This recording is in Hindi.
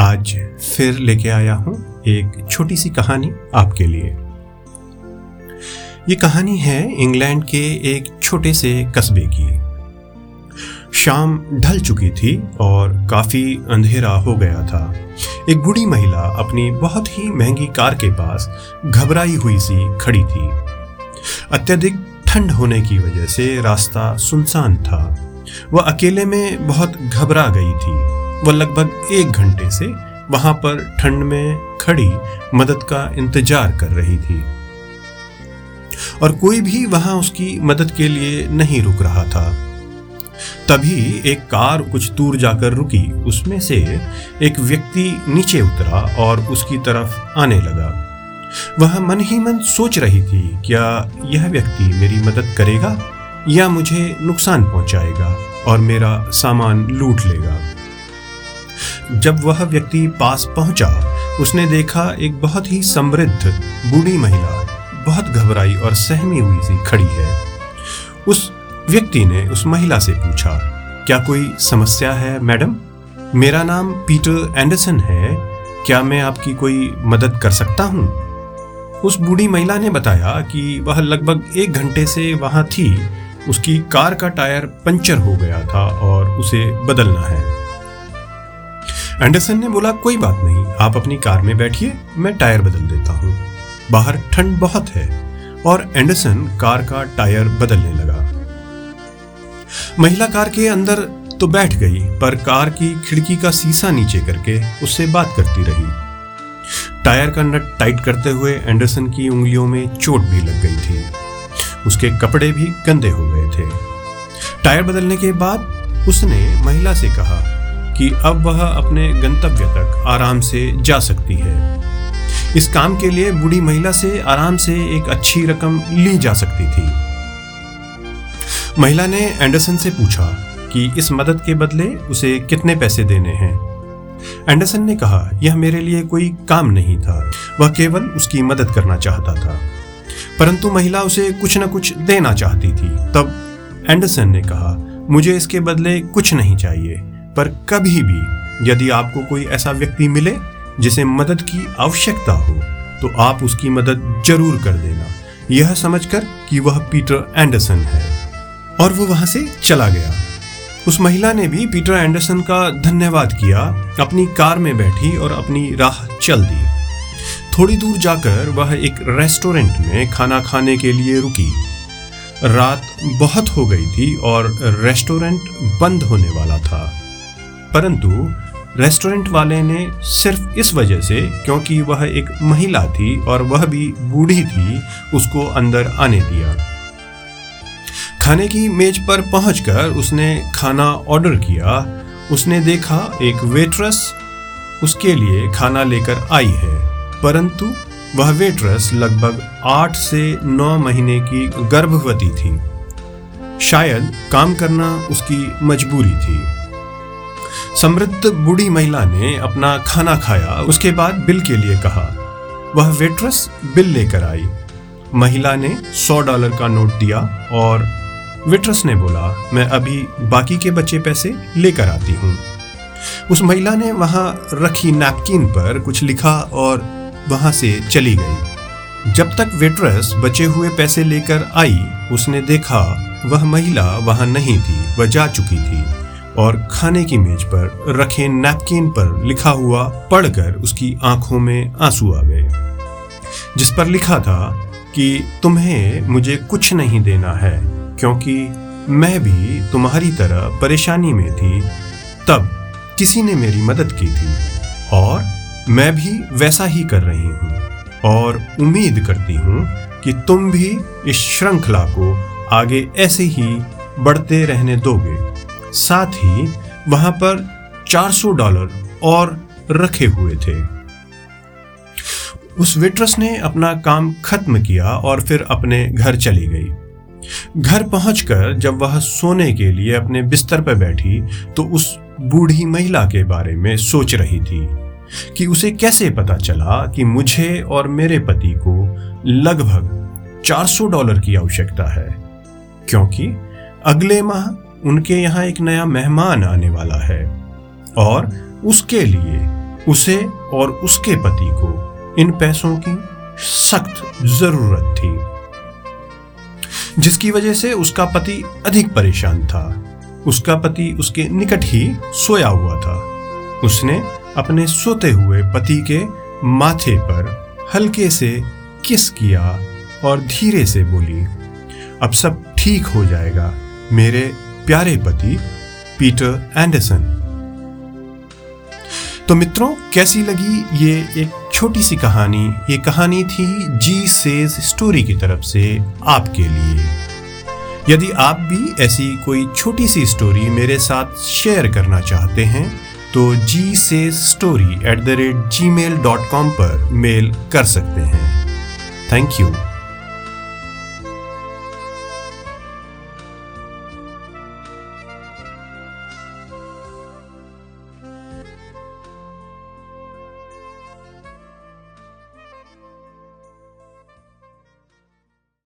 आज फिर लेके आया हूँ एक छोटी सी कहानी आपके लिए। ये कहानी है इंग्लैंड के एक छोटे से कस्बे की। शाम ढल चुकी थी और काफ़ी अंधेरा हो गया था। एक बूढ़ी महिला अपनी बहुत ही महँगी कार के पास घबराई हुई सी खड़ी थी। अत्यधिक ठंड होने की वजह से रास्ता सुनसान था। वह अकेले में बहुत घबरा गई थी। वह लगभग एक घंटे से वहाँ पर ठंड में खड़ी मदद का इंतज़ार कर रही थी। और कोई भी वहाँ उसकी मदद के लिए नहीं रुक रहा था। तभी एक कार कुछ दूर जाकर रुकी। उसमें से एक व्यक्ति नीचे उतरा और उसकी तरफ़ आने लगा। वह मन ही मन सोच रही थी, क्या यह व्यक्ति मेरी मदद करेगा या मुझे नुकसान पहुंचाएगा और मेरा सामान लूट लेगा? जब वह व्यक्ति पास पहुँचा, उसने देखा एक बहुत ही समृद्ध, बूढ़ी महिला बहुत घबराई और सहमी हुई सी खड़ी है। उस व्यक्ति ने उस महिला से पूछा, क्या कोई समस्या है, मैडम? मेरा नाम पीटर एंडरसन है। क्या मैं आपकी कोई मदद कर सकता हूँ? उस बूढ़ी महिला ने बताया कि वह लगभग एक घंटे से वहाँ थी। उसकी कार का टायर पंचर हो गया था और उसे बदलना है। एंडरसन ने बोला, कोई बात नहीं, आप अपनी कार में बैठिए, मैं टायर बदल देता हूँ। बाहर ठंड बहुत है। और एंडरसन कार का टायर बदलने लगा। महिला कार के अंदर तो बैठ गई, पर कार की खिड़की का सीसा नीचे करके उससे बात करती रही। टायर का नट टाइट करते हुए एंडरसन की उंगलियों में चोट भी लग गई थी। उसके कपड़े भी गंदे हो गए थे। टायर बदलने के बाद उसने महिला से कहा कि अब वह अपने गंतव्य तक आराम से जा सकती है। इस काम के लिए बूढ़ी महिला से आराम से एक अच्छी रकम ली जा सकती थी। महिला ने एंडरसन से पूछा कि इस मदद के बदले उसे कितने पैसे देने हैं? एंडरसन ने कहा, यह मेरे लिए कोई काम नहीं था। वह केवल उसकी मदद करना चाहता था। परंतु महिला उसे कुछ न कुछ देना चाहती थी। तब एंडरसन ने कहा, मुझे इसके बदले कुछ नहीं चाहिए। पर कभी भी यदि आपको कोई ऐसा व्यक्ति मिले जिसे मदद की आवश्यकता हो तो आप उसकी मदद ज़रूर कर देना। यह समझकर कि वह पीटर एंडरसन है और वो वहाँ से चला गया। उस महिला ने भी पीटर एंडरसन का धन्यवाद किया, अपनी कार में बैठी और अपनी राह चल दी। थोड़ी दूर जाकर वह एक रेस्टोरेंट में खाना खाने के लिए रुकी। रात बहुत हो गई थी और रेस्टोरेंट बंद होने वाला था। परंतु रेस्टोरेंट वाले ने सिर्फ़ इस वजह से, क्योंकि वह एक महिला थी और वह भी बूढ़ी थी, उसको अंदर आने दिया। खाने की मेज पर पहुंचकर उसने खाना ऑर्डर किया। उसने देखा एक वेट्रेस उसके लिए खाना लेकर आई है। परंतु वह वेट्रेस लगभग आठ से नौ महीने की गर्भवती थी। शायद काम करना उसकी मजबूरी थी। समृद्ध बूढ़ी महिला ने अपना खाना खाया। उसके बाद बिल के लिए कहा। वह वेट्रेस बिल लेकर आई। महिला ने सौ डॉलर का नोट दिया और वेट्रेस ने बोला, मैं अभी बाकी के बचे पैसे लेकर आती हूँ। उस महिला ने वहाँ रखी नैपकिन पर कुछ लिखा और वहाँ से चली गई। जब तक वेट्रेस बचे हुए पैसे लेकर आई, उसने देखा, वह महिला वहाँ नहीं थी, वह जा चुकी थी। और खाने की मेज पर रखे नैपकिन पर लिखा हुआ पढ़कर उसकी आँखों में आँसू आ गए। जिस पर लिखा था कि तुम्हें मुझे कुछ नहीं देना है, क्योंकि मैं भी तुम्हारी तरह परेशानी में थी, तब किसी ने मेरी मदद की थी और मैं भी वैसा ही कर रही हूँ और उम्मीद करती हूँ कि तुम भी इस श्रृंखला को आगे ऐसे ही बढ़ते रहने दोगे। साथ ही वहाँ पर 400 डॉलर और रखे हुए थे। उस वेट्रेस ने अपना काम खत्म किया और फिर अपने घर चली गई। घर पहुंचकर जब वह सोने के लिए अपने बिस्तर पर बैठी तो उस बूढ़ी महिला के बारे में सोच रही थी कि उसे कैसे पता चला कि मुझे और मेरे पति को लगभग 400 डॉलर की आवश्यकता है, क्योंकि अगले माह उनके यहाँ एक नया मेहमान आने वाला है और उसके लिए उसे और उसके पति को इन पैसों की सख्त ज़रूरत थी, जिसकी वजह से उसका पति अधिक परेशान था। उसका पति उसके निकट ही सोया हुआ था। उसने अपने सोते हुए पति के माथे पर हल्के से किस किया और धीरे से बोली, अब सब ठीक हो जाएगा, मेरे प्यारे पति पीटर एंडरसन तो मित्रों, कैसी लगी ये एक छोटी सी कहानी? ये कहानी थी जी सेज स्टोरी की तरफ़ से आपके लिए। यदि आप भी ऐसी कोई छोटी सी स्टोरी मेरे साथ शेयर करना चाहते हैं तो जी से story at the rate Gmail dot com पर मेल कर सकते हैं। Thank you